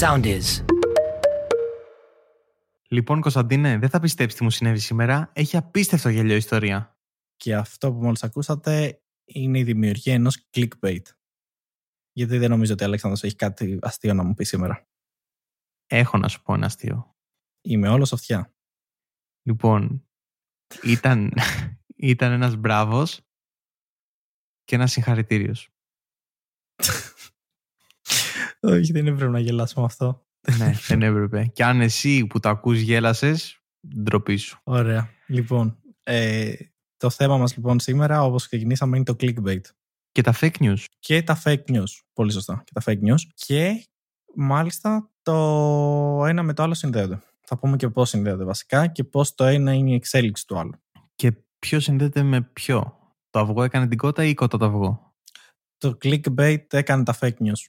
sound is. Λοιπόν, Κωνσταντίνε, δεν θα πιστέψεις τι μου συνέβη σήμερα. Έχει απίστευτο γελίο ιστορία. Και αυτό που μόλις ακούσατε είναι η δημιουργία ενός clickbait. Γιατί δεν νομίζω ότι ο Αλέξανδρος έχει κάτι αστείο να μου πει σήμερα. Έχω να σου πω ένα αστείο. Είμαι όλος αυτιά. Λοιπόν, ήταν, ήταν ένας μπράβος και ένας συγχαρητήριος. Όχι, δεν έπρεπε να γελάσουμε αυτό. ναι, δεν έπρεπε. Και αν εσύ που το ακούς γέλασες, ντροπή σου. Ωραία. Λοιπόν, ε, το θέμα μας λοιπόν σήμερα, όπως ξεκινήσαμε, είναι το clickbait. Και τα fake news. Και τα fake news. Πολύ σωστά. Και τα fake news. Και μάλιστα το ένα με το άλλο συνδέονται. Θα πούμε και πώς συνδέονται βασικά και πώς το ένα είναι η εξέλιξη του άλλου. Και ποιο συνδέεται με ποιο. Το αυγό έκανε την κότα ή η κότα το αυγό; Το clickbait έκανε τα fake news.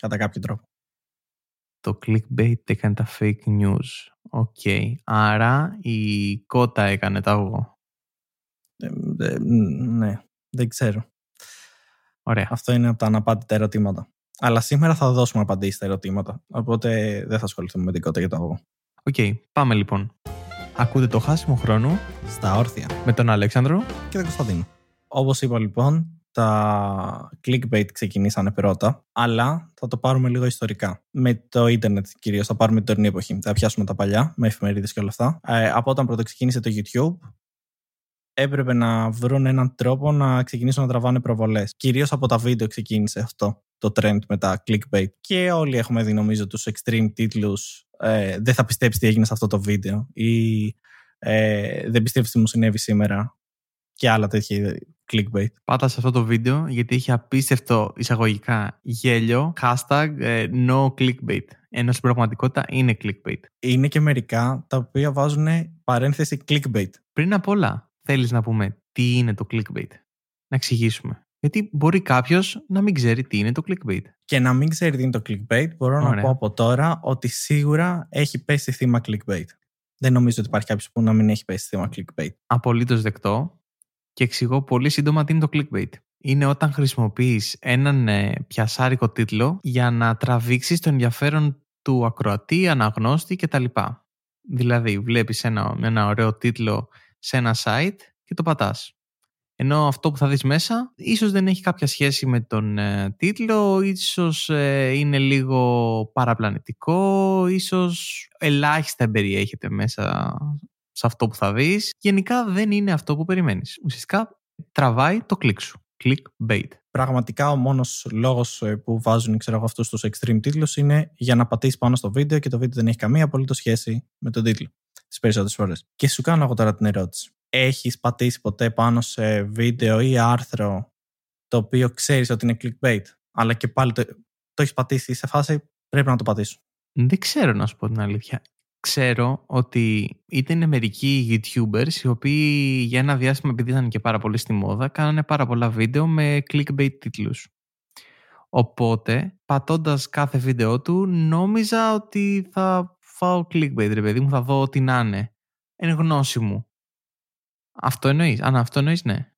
Κατά κάποιο τρόπο. Το clickbait έκανε τα fake news. OK. Άρα η κότα έκανε το αυγό. Ε, ε, ναι, δεν ξέρω. Ωραία. Αυτό είναι από τα αναπάντητα ερωτήματα. Αλλά σήμερα θα δώσουμε απαντήσεις στα ερωτήματα. Οπότε δεν θα ασχοληθούμε με την κότα και το αυγό. Οκ. Πάμε λοιπόν. Ακούτε το χάσιμο χρόνο Στα όρθια. με τον Αλέξανδρο. Και τον Κωνσταντίνο. Όπως είπα λοιπόν, τα clickbait ξεκινήσανε πρώτα, αλλά θα το πάρουμε λίγο ιστορικά. Με το ίντερνετ κυρίως, θα πάρουμε την τωρινή εποχή. Θα πιάσουμε τα παλιά, με εφημερίδες και όλα αυτά. Ε, από όταν πρώτο ξεκίνησε το YouTube, έπρεπε να βρουν έναν τρόπο να ξεκινήσουν να τραβάνε προβολές. Κυρίως από τα βίντεο ξεκίνησε αυτό το trend με τα clickbait. Και όλοι έχουμε δει νομίζω τους extreme τίτλους. Ε, δεν θα πιστέψεις τι έγινε σε αυτό το βίντεο. Ή ε, δεν πιστεύεις τι μου συνέβη σήμερα. Και άλλα τέτοια clickbait. Πάτα σε αυτό το βίντεο γιατί είχε απίστευτο εισαγωγικά γέλιο hashtag ε, no clickbait. Ενώ στην πραγματικότητα είναι clickbait. Είναι και μερικά τα οποία βάζουν παρένθεση clickbait. Πριν απ' όλα θέλεις να πούμε τι είναι το clickbait. Να εξηγήσουμε. Γιατί μπορεί κάποιος να μην ξέρει τι είναι το clickbait. Και να μην ξέρει τι είναι το clickbait, μπορώ να Ωραία. πω από τώρα ότι σίγουρα έχει πέσει θύμα clickbait. Δεν νομίζω ότι υπάρχει κάποιος που να μην έχει πέσει θύμα clickbait. Απολύτως δεκτό. Και εξηγώ πολύ σύντομα τι είναι το clickbait. Είναι όταν χρησιμοποιείς έναν ε, πιασάρικο τίτλο για να τραβήξεις το ενδιαφέρον του ακροατή, αναγνώστη κτλ. Δηλαδή βλέπεις ένα, ένα ωραίο τίτλο σε ένα site και το πατάς. Ενώ αυτό που θα δεις μέσα ίσως δεν έχει κάποια σχέση με τον ε, τίτλο, ίσως ε, είναι λίγο παραπλανητικό, ίσως ελάχιστα περιέχεται μέσα σε αυτό που θα δεις. Γενικά δεν είναι αυτό που περιμένεις. Ουσιαστικά τραβάει το κλικ σου. Clickbait. Πραγματικά ο μόνος λόγος που βάζουν ξέρω εγώ, αυτούς τους extreme τίτλους είναι για να πατήσεις πάνω στο βίντεο και το βίντεο δεν έχει καμία απολύτως σχέση με τον τίτλο. Τις περισσότερες φορές. Και σου κάνω εγώ τώρα την ερώτηση. Έχεις πατήσει ποτέ πάνω σε βίντεο ή άρθρο το οποίο ξέρεις ότι είναι clickbait, αλλά και πάλι το, το έχεις πατήσει σε φάση πρέπει να το πατήσω; Δεν ξέρω να σου πω την αλήθεια. Ξέρω ότι ήταν μερικοί YouTubers οι οποίοι για ένα διάστημα επειδή ήταν και πάρα πολύ στη μόδα κάνανε πάρα πολλά βίντεο με clickbait τίτλους. Οπότε πατώντας κάθε βίντεο του νόμιζα ότι θα φάω clickbait ρε παιδί μου, θα δω ό,τι να είναι. Εν γνώση μου. Αυτό εννοείς; Αν αυτό εννοείς ναι.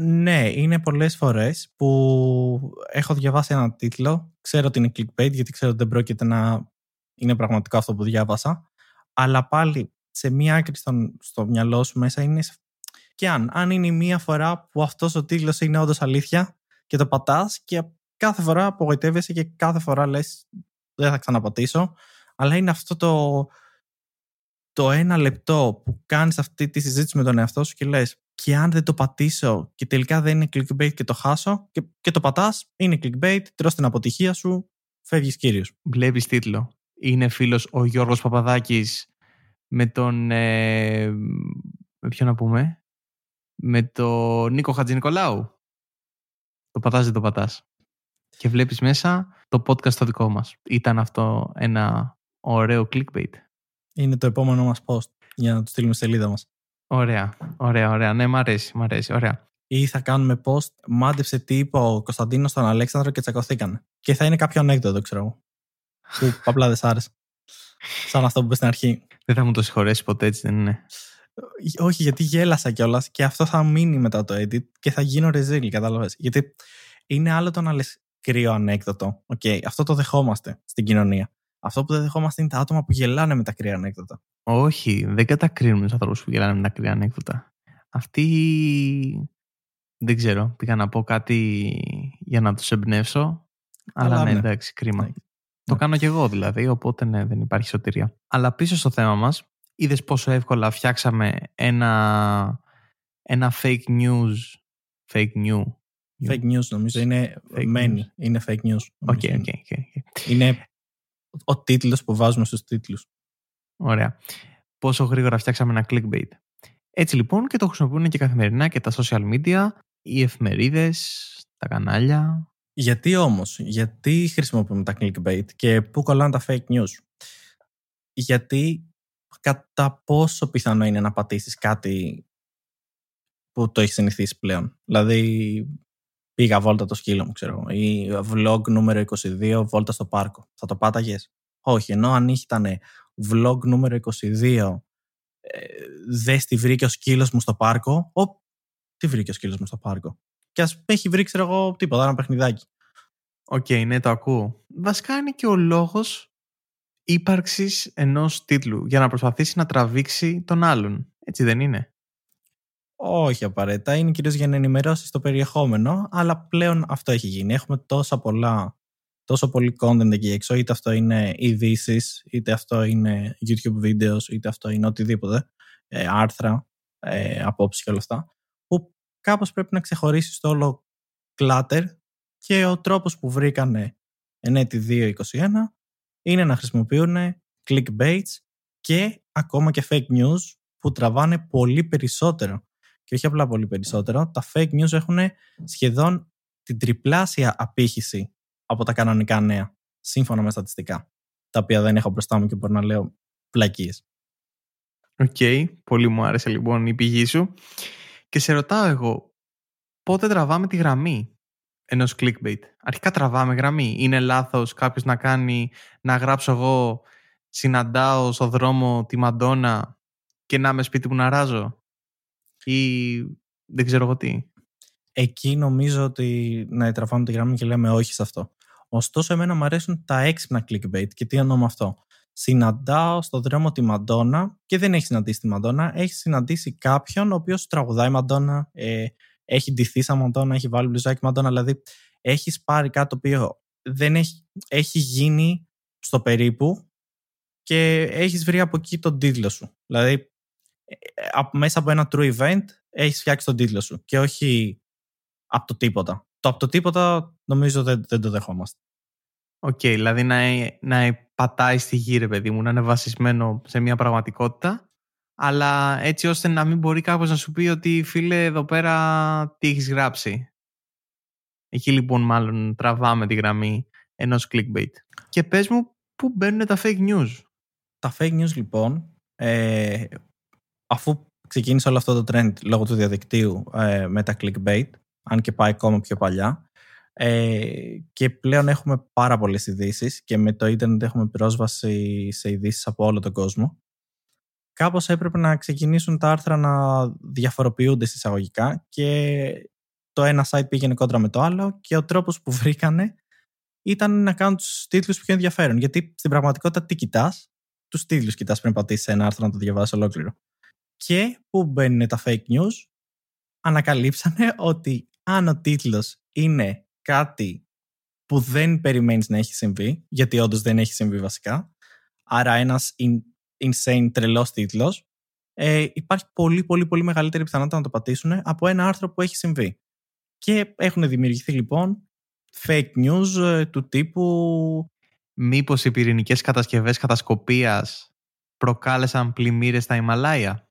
Ναι, είναι πολλές φορές που έχω διαβάσει ένα τίτλο, ξέρω ότι είναι clickbait γιατί ξέρω ότι δεν πρόκειται να είναι πραγματικό αυτό που διάβασα, αλλά πάλι σε μία άκρη στον, στο μυαλό σου μέσα είναι και αν, αν είναι η μία φορά που αυτός ο τίτλος είναι όντως αλήθεια και το πατάς και κάθε φορά απογοητεύεσαι και κάθε φορά λες δεν θα ξαναπατήσω, αλλά είναι αυτό το, το ένα λεπτό που κάνεις αυτή τη συζήτηση με τον εαυτό σου και λες και αν δεν το πατήσω και τελικά δεν είναι clickbait και το χάσω και, και το πατάς, είναι clickbait, τρως την αποτυχία σου, φεύγεις κύριος. Βλέπεις τίτλο. Είναι φίλος ο Γιώργος Παπαδάκης με τον... Ε, με ποιον να πούμε; Με τον Νίκο Χατζηνικολάου. Το πατάς δεν το πατάς. Και βλέπεις μέσα το podcast το δικό μας. Ήταν αυτό ένα ωραίο clickbait. Είναι το επόμενο μας post για να το στείλουμε στη σελίδα μας. Ωραία, ωραία, ωραία. Ναι, μ' αρέσει, μ' αρέσει. Ωραία. Ή θα κάνουμε post, μάντεψε τι είπε ο Κωνσταντίνος στον Αλέξανδρο και τσακωθήκανε. Και θα είναι κάποιο ανέκδοτο, ξέρω εγώ. Που απλά δεν σ' άρεσε. Σαν αυτό που είπες στην αρχή. Δεν θα μου το συγχωρέσει ποτέ, έτσι δεν είναι. Όχι, γιατί γέλασα κιόλας και αυτό θα μείνει μετά το edit και θα γίνω ρεζίλ, κατάλαβες. Γιατί είναι άλλο το να λες κρύο ανέκδοτο. OK, okay, αυτό το δεχόμαστε στην κοινωνία. Αυτό που δεν δεχόμαστε είναι τα άτομα που γελάνε με τα κρύα ανέκδοτα. Όχι, δεν κατακρίνουμε τους ανθρώπους που γελάνε με τα κρύα ανέκδοτα. Αυτοί. Δεν ξέρω. Πήγα να πω κάτι για να τους εμπνεύσω. Αλλά, ναι, ναι, εντάξει, κρίμα. Ναι. Το κάνω κι εγώ δηλαδή, οπότε ναι, δεν υπάρχει σωτηρία. Αλλά πίσω στο θέμα μας, είδες πόσο εύκολα φτιάξαμε ένα, ένα fake news. Fake news. Fake news νομίζω είναι μένει. Είναι fake news. Okay, okay, okay. Είναι ο τίτλος που βάζουμε στους τίτλους. Ωραία. Πόσο γρήγορα φτιάξαμε ένα clickbait. Έτσι λοιπόν και το χρησιμοποιούν και καθημερινά και τα social media, οι εφημερίδες, τα κανάλια. Γιατί όμως, γιατί χρησιμοποιούμε τα clickbait και πού κολλάνε τα fake news; Γιατί κατά πόσο πιθανό είναι να πατήσεις κάτι που το έχεις συνηθίσει πλέον; Δηλαδή πήγα βόλτα το σκύλο μου, ξέρω ή vlog νούμερο 22, βόλτα στο πάρκο. Θα το πάταγες; Όχι, ενώ αν ήταν vlog νούμερο 22, ε, δες τι βρήκε ο σκύλος μου στο πάρκο, ο, τι βρήκε ο σκύλος μου στο πάρκο. Και ας έχει βρει, ξέρω εγώ, τίποτα, ένα παιχνιδάκι. OK, okay, ναι, το ακούω. Βασικά είναι και ο λόγος ύπαρξης ενός τίτλου για να προσπαθήσει να τραβήξει τον άλλον. Έτσι δεν είναι; Όχι απαραίτητα, είναι κυρίως για να ενημερώσει το περιεχόμενο, αλλά πλέον αυτό έχει γίνει. Έχουμε τόσα πολλά, τόσο πολύ content εκεί έξω, είτε αυτό είναι ειδήσεις, είτε αυτό είναι YouTube videos, είτε αυτό είναι οτιδήποτε, ε, άρθρα, ε, απόψεις και όλα αυτά, που κάπως πρέπει να ξεχωρίσει το όλο clutter και ο τρόπος που βρήκανε εν έτη 2021 είναι να χρησιμοποιούν clickbaits και ακόμα και fake news που τραβάνε πολύ περισσότερο και όχι απλά πολύ περισσότερο, τα fake news έχουν σχεδόν την τριπλάσια απήχηση από τα κανονικά νέα, σύμφωνα με στατιστικά, τα οποία δεν έχω μπροστά μου και μπορώ να λέω μαλακίες. OK, okay, πολύ μου άρεσε λοιπόν η πηγή σου. Και σε ρωτάω εγώ, πότε τραβάμε τη γραμμή ενός clickbait; Αρχικά τραβάμε γραμμή. Είναι λάθος κάποιος να κάνει, να γράψω εγώ συναντάω στο δρόμο τη Μαντόνα και να είμαι σπίτι μου να αράζω; Ή δεν ξέρω εγώ τι. Εκεί νομίζω ότι να τραβάμε τη γραμμή και λέμε όχι σε αυτό. Ωστόσο, εμένα μου αρέσουν τα έξυπνα clickbait. Και τι εννοώ με αυτό; Συναντάω στο δρόμο τη Μαντόνα και δεν έχει συναντήσει τη Μαντόνα. Έχει συναντήσει κάποιον ο οποίος τραγουδάει Μαντόνα, ε, έχει ντυθεί σαν Μαντόνα, έχει βάλει μπλουζάκι Μαντόνα. Δηλαδή, έχεις πάρει κάτι το οποίο δεν έχει, έχει γίνει στο περίπου και έχεις βρει από εκεί τον τίτλο σου. Δηλαδή, μέσα από ένα true event έχεις φτιάξει τον τίτλο σου και όχι από το τίποτα. Το από το τίποτα νομίζω δεν, δεν το δεχόμαστε. OK, okay, δηλαδή να, να πατάει στη γη, ρε παιδί μου, να είναι βασισμένο σε μια πραγματικότητα, αλλά έτσι ώστε να μην μπορεί κάποιος να σου πει ότι φίλε εδώ πέρα τι έχεις γράψει. Εκεί λοιπόν μάλλον τραβάμε τη γραμμή ενός clickbait. Και πες μου πού μπαίνουν τα fake news; Τα fake news λοιπόν ε, αφού ξεκίνησε όλο αυτό το trend λόγω του διαδικτύου ε, με τα clickbait, αν και πάει ακόμα πιο παλιά, ε, και πλέον έχουμε πάρα πολλές ειδήσεις και με το ίντερνετ έχουμε πρόσβαση σε ειδήσεις από όλο τον κόσμο. Κάπως έπρεπε να ξεκινήσουν τα άρθρα να διαφοροποιούνται συσσαγωγικά και το ένα site πήγαινε κόντρα με το άλλο και ο τρόπος που βρήκανε ήταν να κάνουν τους τίτλους πιο ενδιαφέρον. Γιατί στην πραγματικότητα τι κοιτάς, τους τίτλους κοιτάς πριν πατήσεις ένα άρθρο να το διαβάσεις ολόκληρο. Και που μπαίνουν τα fake news, ανακαλύψανε ότι αν ο τίτλος είναι κάτι που δεν περιμένεις να έχει συμβεί, γιατί όντως δεν έχει συμβεί βασικά, άρα ένας insane τρελός τίτλος, ε, υπάρχει πολύ πολύ πολύ μεγαλύτερη πιθανότητα να το πατήσουν από ένα άρθρο που έχει συμβεί. Και έχουν δημιουργηθεί λοιπόν fake news ε, του τύπου... Μήπως οι πυρηνικές κατασκευές κατασκοπίας προκάλεσαν πλημμύρες στα Ιμαλάια;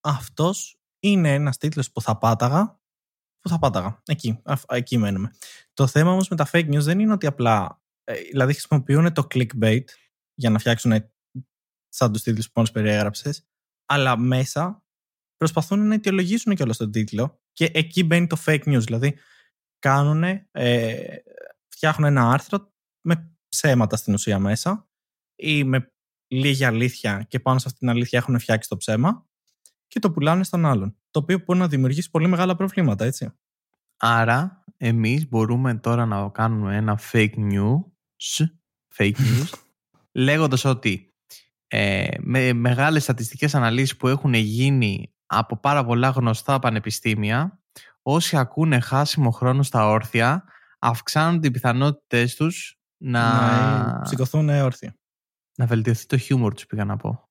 Αυτός είναι ένας τίτλος που θα πάταγα που θα πάταγα; Εκεί, εκεί μένουμε. Το θέμα όμως με τα fake news δεν είναι ότι απλά ε, δηλαδή χρησιμοποιούν το clickbait για να φτιάξουν σαν τους τίτλους που μόλις περιέγραψες αλλά μέσα προσπαθούν να αιτιολογήσουν και όλο τον τίτλο και εκεί μπαίνει το fake news δηλαδή κάνουν, ε, φτιάχνουν ένα άρθρο με ψέματα στην ουσία μέσα ή με λίγη αλήθεια και πάνω σε αυτήν την αλήθεια έχουν φτιάξει το ψέμα και το πουλάνε στον άλλον. Το οποίο μπορεί να δημιουργήσει πολύ μεγάλα προβλήματα, έτσι. Άρα, εμείς μπορούμε τώρα να κάνουμε ένα fake news, fake news λέγοντας ότι ε, με μεγάλες στατιστικές αναλύσεις που έχουν γίνει από πάρα πολλά γνωστά πανεπιστήμια, όσοι ακούνε χάσιμο χρόνο στα όρθια, αυξάνουν οι πιθανότητες τους να... Να σηκωθούν όρθια. Να βελτιωθεί το χιούμορ τους, πήγα να πω.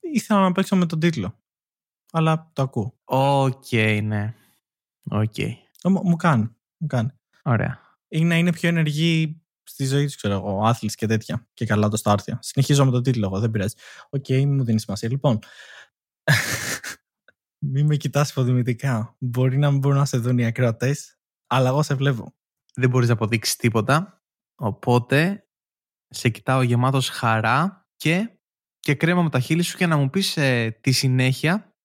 Ήθελα να παίξω με τον τίτλο. Αλλά το ακούω. Οκ, ναι. Οκ. Μου κάνει. Μου κάνει. Ωραία. Ή να είναι πιο ενεργοί στη ζωή του, ξέρω εγώ, άθληση και τέτοια. Και καλά το στα όρθια. Συνεχίζω με τον τίτλο, εγώ, δεν πειράζει. OK, okay, μου δίνεις σημασία. Λοιπόν. Μην με κοιτάς υποδημητικά. Μπορεί να μην μπορούν να σε δουν οι ακροατές, αλλά εγώ σε βλέπω. Δεν μπορείς να αποδείξεις τίποτα. Οπότε σε κοιτάω γεμάτος χαρά και, και κρέμα με τα χείλη σου και να μου πεις ε, τη συνέχεια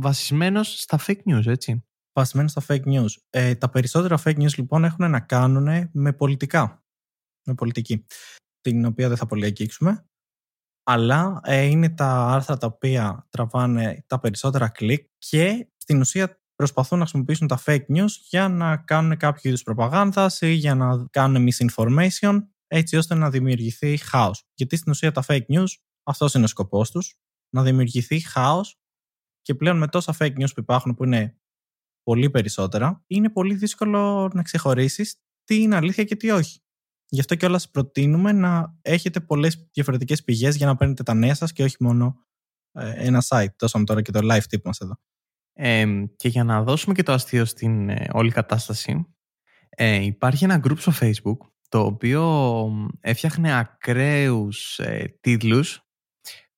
βασισμένος στα fake news, έτσι. Βασισμένος στα fake news. Ε, τα περισσότερα fake news λοιπόν έχουν να κάνουν με πολιτικά με πολιτική, την οποία δεν θα πολύ αγγίξουμε. Αλλά ε, είναι τα άρθρα τα οποία τραβάνε τα περισσότερα κλικ και στην ουσία προσπαθούν να χρησιμοποιήσουν τα fake news για να κάνουν κάποιο είδους προπαγάνδα ή για να κάνουν misinformation έτσι ώστε να δημιουργηθεί χάος. Γιατί στην ουσία τα fake news αυτός είναι ο σκοπός τους, να δημιουργηθεί χάος και πλέον με τόσα fake news που υπάρχουν που είναι πολύ περισσότερα, είναι πολύ δύσκολο να ξεχωρίσεις τι είναι αλήθεια και τι όχι. Γι' αυτό κιόλας προτείνουμε να έχετε πολλές διαφορετικές πηγές για να παίρνετε τα νέα σας και όχι μόνο ε, ένα site. Δώσαμε τώρα και το live tip μας εδώ. Ε, και για να δώσουμε και το αστείο στην ε, όλη κατάσταση, ε, υπάρχει ένα group στο facebook το οποίο έφτιαχνε ακραίους ε, τίτλους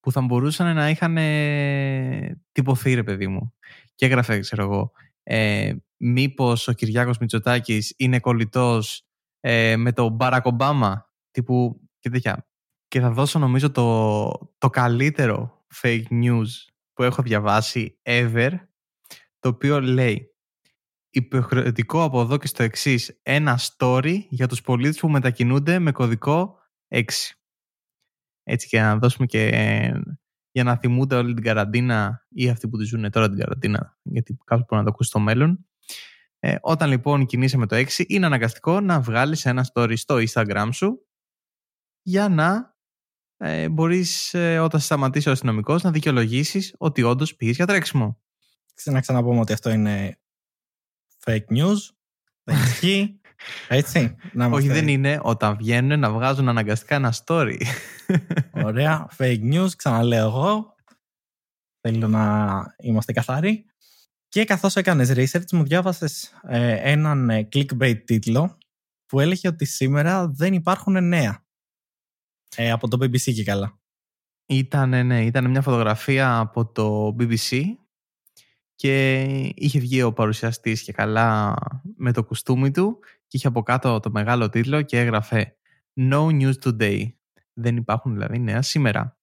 που θα μπορούσαν να είχαν ε, τυπωθεί ρε παιδί μου. Και έγραφε, ξέρω εγώ, ε, μήπως ο Κυριάκος Μητσοτάκης είναι κολλητός ε, με το Barack Obama τύπου και τέτοια. Και θα δώσω νομίζω το, το καλύτερο fake news που έχω διαβάσει ever το οποίο λέει υποχρεωτικό από εδώ και στο εξής ένα story για τους πολίτες που μετακινούνται με κωδικό 6. Έτσι και να δώσουμε και για να θυμούνται όλη την καραντίνα ή αυτοί που τη ζουν τώρα την καραντίνα γιατί κάποιος μπορεί να το ακούσει στο μέλλον ε, όταν λοιπόν κινείσαι με το 6, είναι αναγκαστικό να βγάλεις ένα story στο Instagram σου για να ε, μπορείς ε, όταν σταματήσει ο αστυνομικός να δικαιολογήσεις ότι όντως πήγες για τρέξιμο. Να ξαναπούμε ότι αυτό είναι fake news, δεν ισχύει. Έτσι. Να Όχι, δεν είναι όταν βγαίνουν να βγάζουν αναγκαστικά ένα story. Ωραία. Fake news, ξαναλέω εγώ. Θέλω να είμαστε καθαροί. Και καθώς έκανες research μου διάβασες ε, έναν ε, clickbait τίτλο που έλεγε ότι σήμερα δεν υπάρχουν νέα. Ε, από το BBC και καλά. Ήταν, ναι, ήταν μια φωτογραφία από το BBC και είχε βγει ο παρουσιαστής και καλά με το κουστούμι του και είχε από κάτω το μεγάλο τίτλο και έγραφε No news today. Δεν υπάρχουν δηλαδή νέα σήμερα.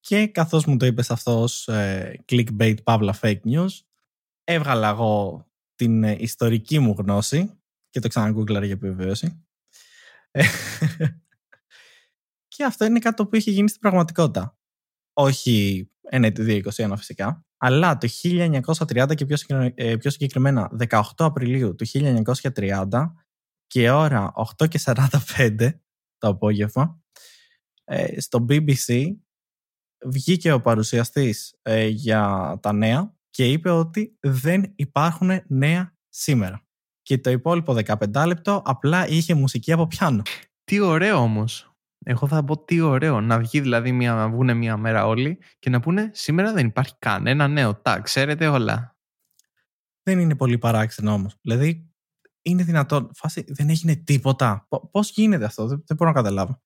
Και καθώς μου το είπες αυτό ως ε, clickbait παύλα fake news έβγαλα εγώ την ε, ιστορική μου γνώση και το ξαναγκούγκλαρα για επιβεβαίωση. και αυτό είναι κάτι που είχε γίνει στην πραγματικότητα. Όχι ένα του 2021 φυσικά, αλλά το 1930 και ε, πιο συγκεκριμένα 18 Απριλίου του 1930 και ώρα 8 και 45 το απόγευμα ε, στο BBC βγήκε ο παρουσιαστής για τα νέα και είπε ότι δεν υπάρχουν νέα σήμερα. Και το υπόλοιπο 15 λεπτό απλά είχε μουσική από πιάνο. Τι ωραίο όμως. Εγώ θα πω τι ωραίο. Να βγει δηλαδή μια, να βγουν μια μέρα όλοι και να πούνε σήμερα δεν υπάρχει κανένα νέο. Τα ξέρετε όλα. Δεν είναι πολύ παράξενο όμως. Δηλαδή είναι δυνατόν. Φάση δεν έγινε τίποτα. Πώς γίνεται αυτό, δεν, δεν μπορώ να καταλάβω.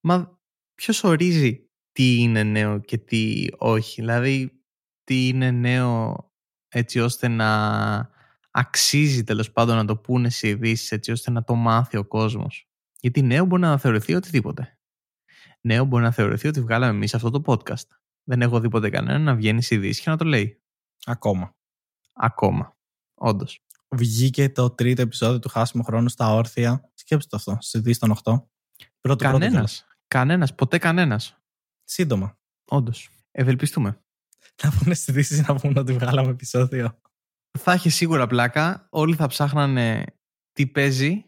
Μα ποιος ορίζει τι είναι νέο και τι όχι; Δηλαδή τι είναι νέο έτσι ώστε να αξίζει τέλος πάντων να το πούνε σε ειδήσεις έτσι ώστε να το μάθει ο κόσμος; Γιατί νέο μπορεί να θεωρηθεί οτιδήποτε. Νέο μπορεί να θεωρηθεί ότι βγάλαμε εμείς αυτό το podcast. Δεν έχω δει ποτέ κανένα να βγαίνει σε ειδήσεις και να το λέει. Ακόμα. Ακόμα. Όντως. Βγήκε το τρίτο επεισόδιο του Χάσιμου Χρόνου στα όρθια. Σκέψτε το αυτό. Στι των 8. Πρώτο, κανένας. Κανένας. Ποτέ κανένας. Σύντομα. Όντως. Ευελπιστούμε να πούνε στι ειδήσει να πούνε ότι βγάλαμε επεισόδιο. Θα έχει σίγουρα πλάκα. Όλοι θα ψάχνανε τι παίζει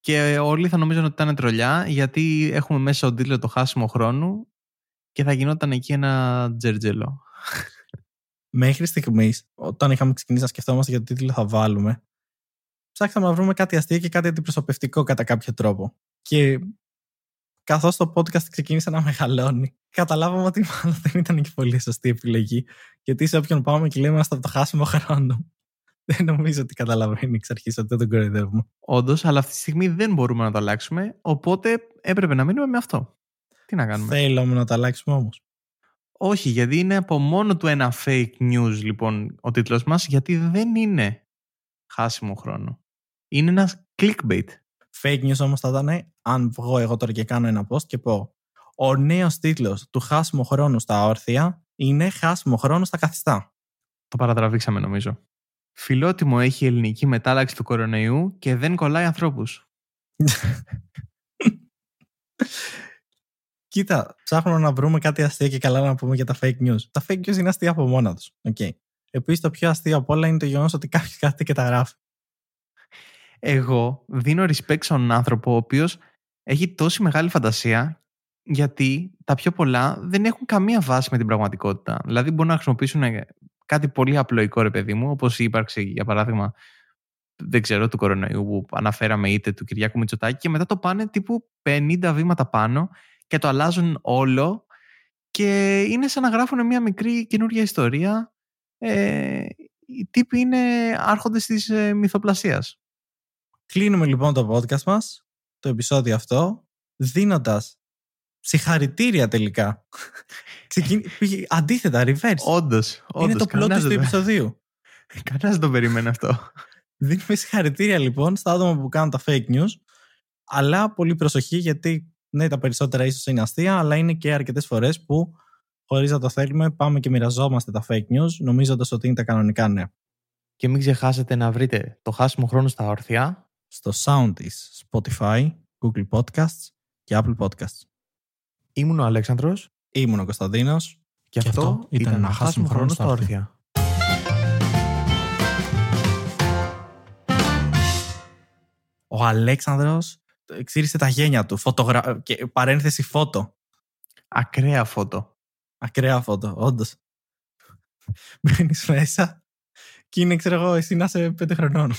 και όλοι θα νομίζουν ότι ήταν τρολιά γιατί έχουμε μέσα στον τίτλο το χάσιμο χρόνου και θα γινόταν εκεί ένα τζερτζελό. Μέχρι στιγμής, όταν είχαμε ξεκινήσει να σκεφτόμαστε για το τίτλο θα βάλουμε, ψάξαμε να βρούμε κάτι αστείο και κάτι αντιπροσωπευτικό κατά κάποιο τρόπο. Και καθώς το podcast ξεκίνησε να μεγαλώνει, καταλάβαμε ότι μάλλον δεν ήταν και πολύ σωστή επιλογή. Γιατί σε όποιον πάμε και λέμε από το χάσιμο χρόνο. Δεν νομίζω ότι καταλαβαίνει εξ αρχής ότι δεν τον κοροϊδεύουμε. Όντως, αλλά αυτή τη στιγμή δεν μπορούμε να το αλλάξουμε. Οπότε έπρεπε να μείνουμε με αυτό. Τι να κάνουμε; Θέλουμε να το αλλάξουμε όμως. Όχι, γιατί είναι από μόνο του ένα fake news λοιπόν ο τίτλος μας, γιατί δεν είναι χάσιμο χρόνο. Είναι ένας clickbait. Fake news όμως θα ήταν αν βγω εγώ τώρα και κάνω ένα post και πω ο νέος τίτλος του χάσιμο χρόνου στα όρθια είναι χάσιμο χρόνο στα καθιστά. Το παρατραβήξαμε νομίζω. Φιλότιμο έχει η ελληνική μετάλλαξη του κορονοϊού και δεν κολλάει ανθρώπους. Κοίτα, ψάχνουμε να βρούμε κάτι αστείο και καλά να πούμε για τα fake news. Τα fake news είναι αστεία από μόνα τους. Okay. Επίσης, το πιο αστείο από όλα είναι το γεγονός ότι κάποιο κάθεται και τα γράφει. Εγώ δίνω respect στον άνθρωπο ο οποίος έχει τόση μεγάλη φαντασία γιατί τα πιο πολλά δεν έχουν καμία βάση με την πραγματικότητα. Δηλαδή, μπορούν να χρησιμοποιήσουν κάτι πολύ απλοϊκό, ρε παιδί μου, όπως η ύπαρξη, για παράδειγμα, δεν ξέρω, του κορονοϊού που αναφέραμε είτε του Κυριάκου Μητσοτάκη και μετά το πάνε τύπου 50 βήματα πάνω και το αλλάζουν όλο και είναι σαν να γράφουν μια μικρή καινούργια ιστορία. Ε, οι τύποι είναι άρχοντες της ε, μυθοπλασίας. Κλείνουμε λοιπόν το podcast μας, το επεισόδιο αυτό, δίνοντας συγχαρητήρια τελικά. Πήγε αντίθετα, reverse. Όντως, Είναι το πλότο του επεισοδίου. Κανένας δεν το περίμενε αυτό. Δίνουμε συγχαρητήρια λοιπόν στα άτομα που κάνουν τα fake news, αλλά πολύ προσοχή γιατί ναι, τα περισσότερα ίσως είναι αστεία, αλλά είναι και αρκετές φορές που χωρίς να το θέλουμε πάμε και μοιραζόμαστε τα fake news, νομίζοντας ότι είναι τα κανονικά νέα. Και μην ξεχάσετε να βρείτε το χάσιμο χρόνο στα όρθια στο Sound της Spotify, Google Podcasts και Apple Podcasts. Ήμουν ο Αλέξανδρος. Ήμουν ο Κωνσταντίνος. Και, και αυτό ήταν ένα χάσιμο χρόνο στα όρθια. Ο Αλέξανδρος ξύρισε τα γένια του. Φωτογρα... Και παρένθεση φώτο. Ακραία φώτο. Ακραία φώτο, όντως. Μπαίνεις μέσα και είναι, ξέρω εγώ, εσύ να είσαι πέντε χρονών.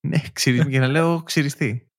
Ναι, για να λέω ξυριστή.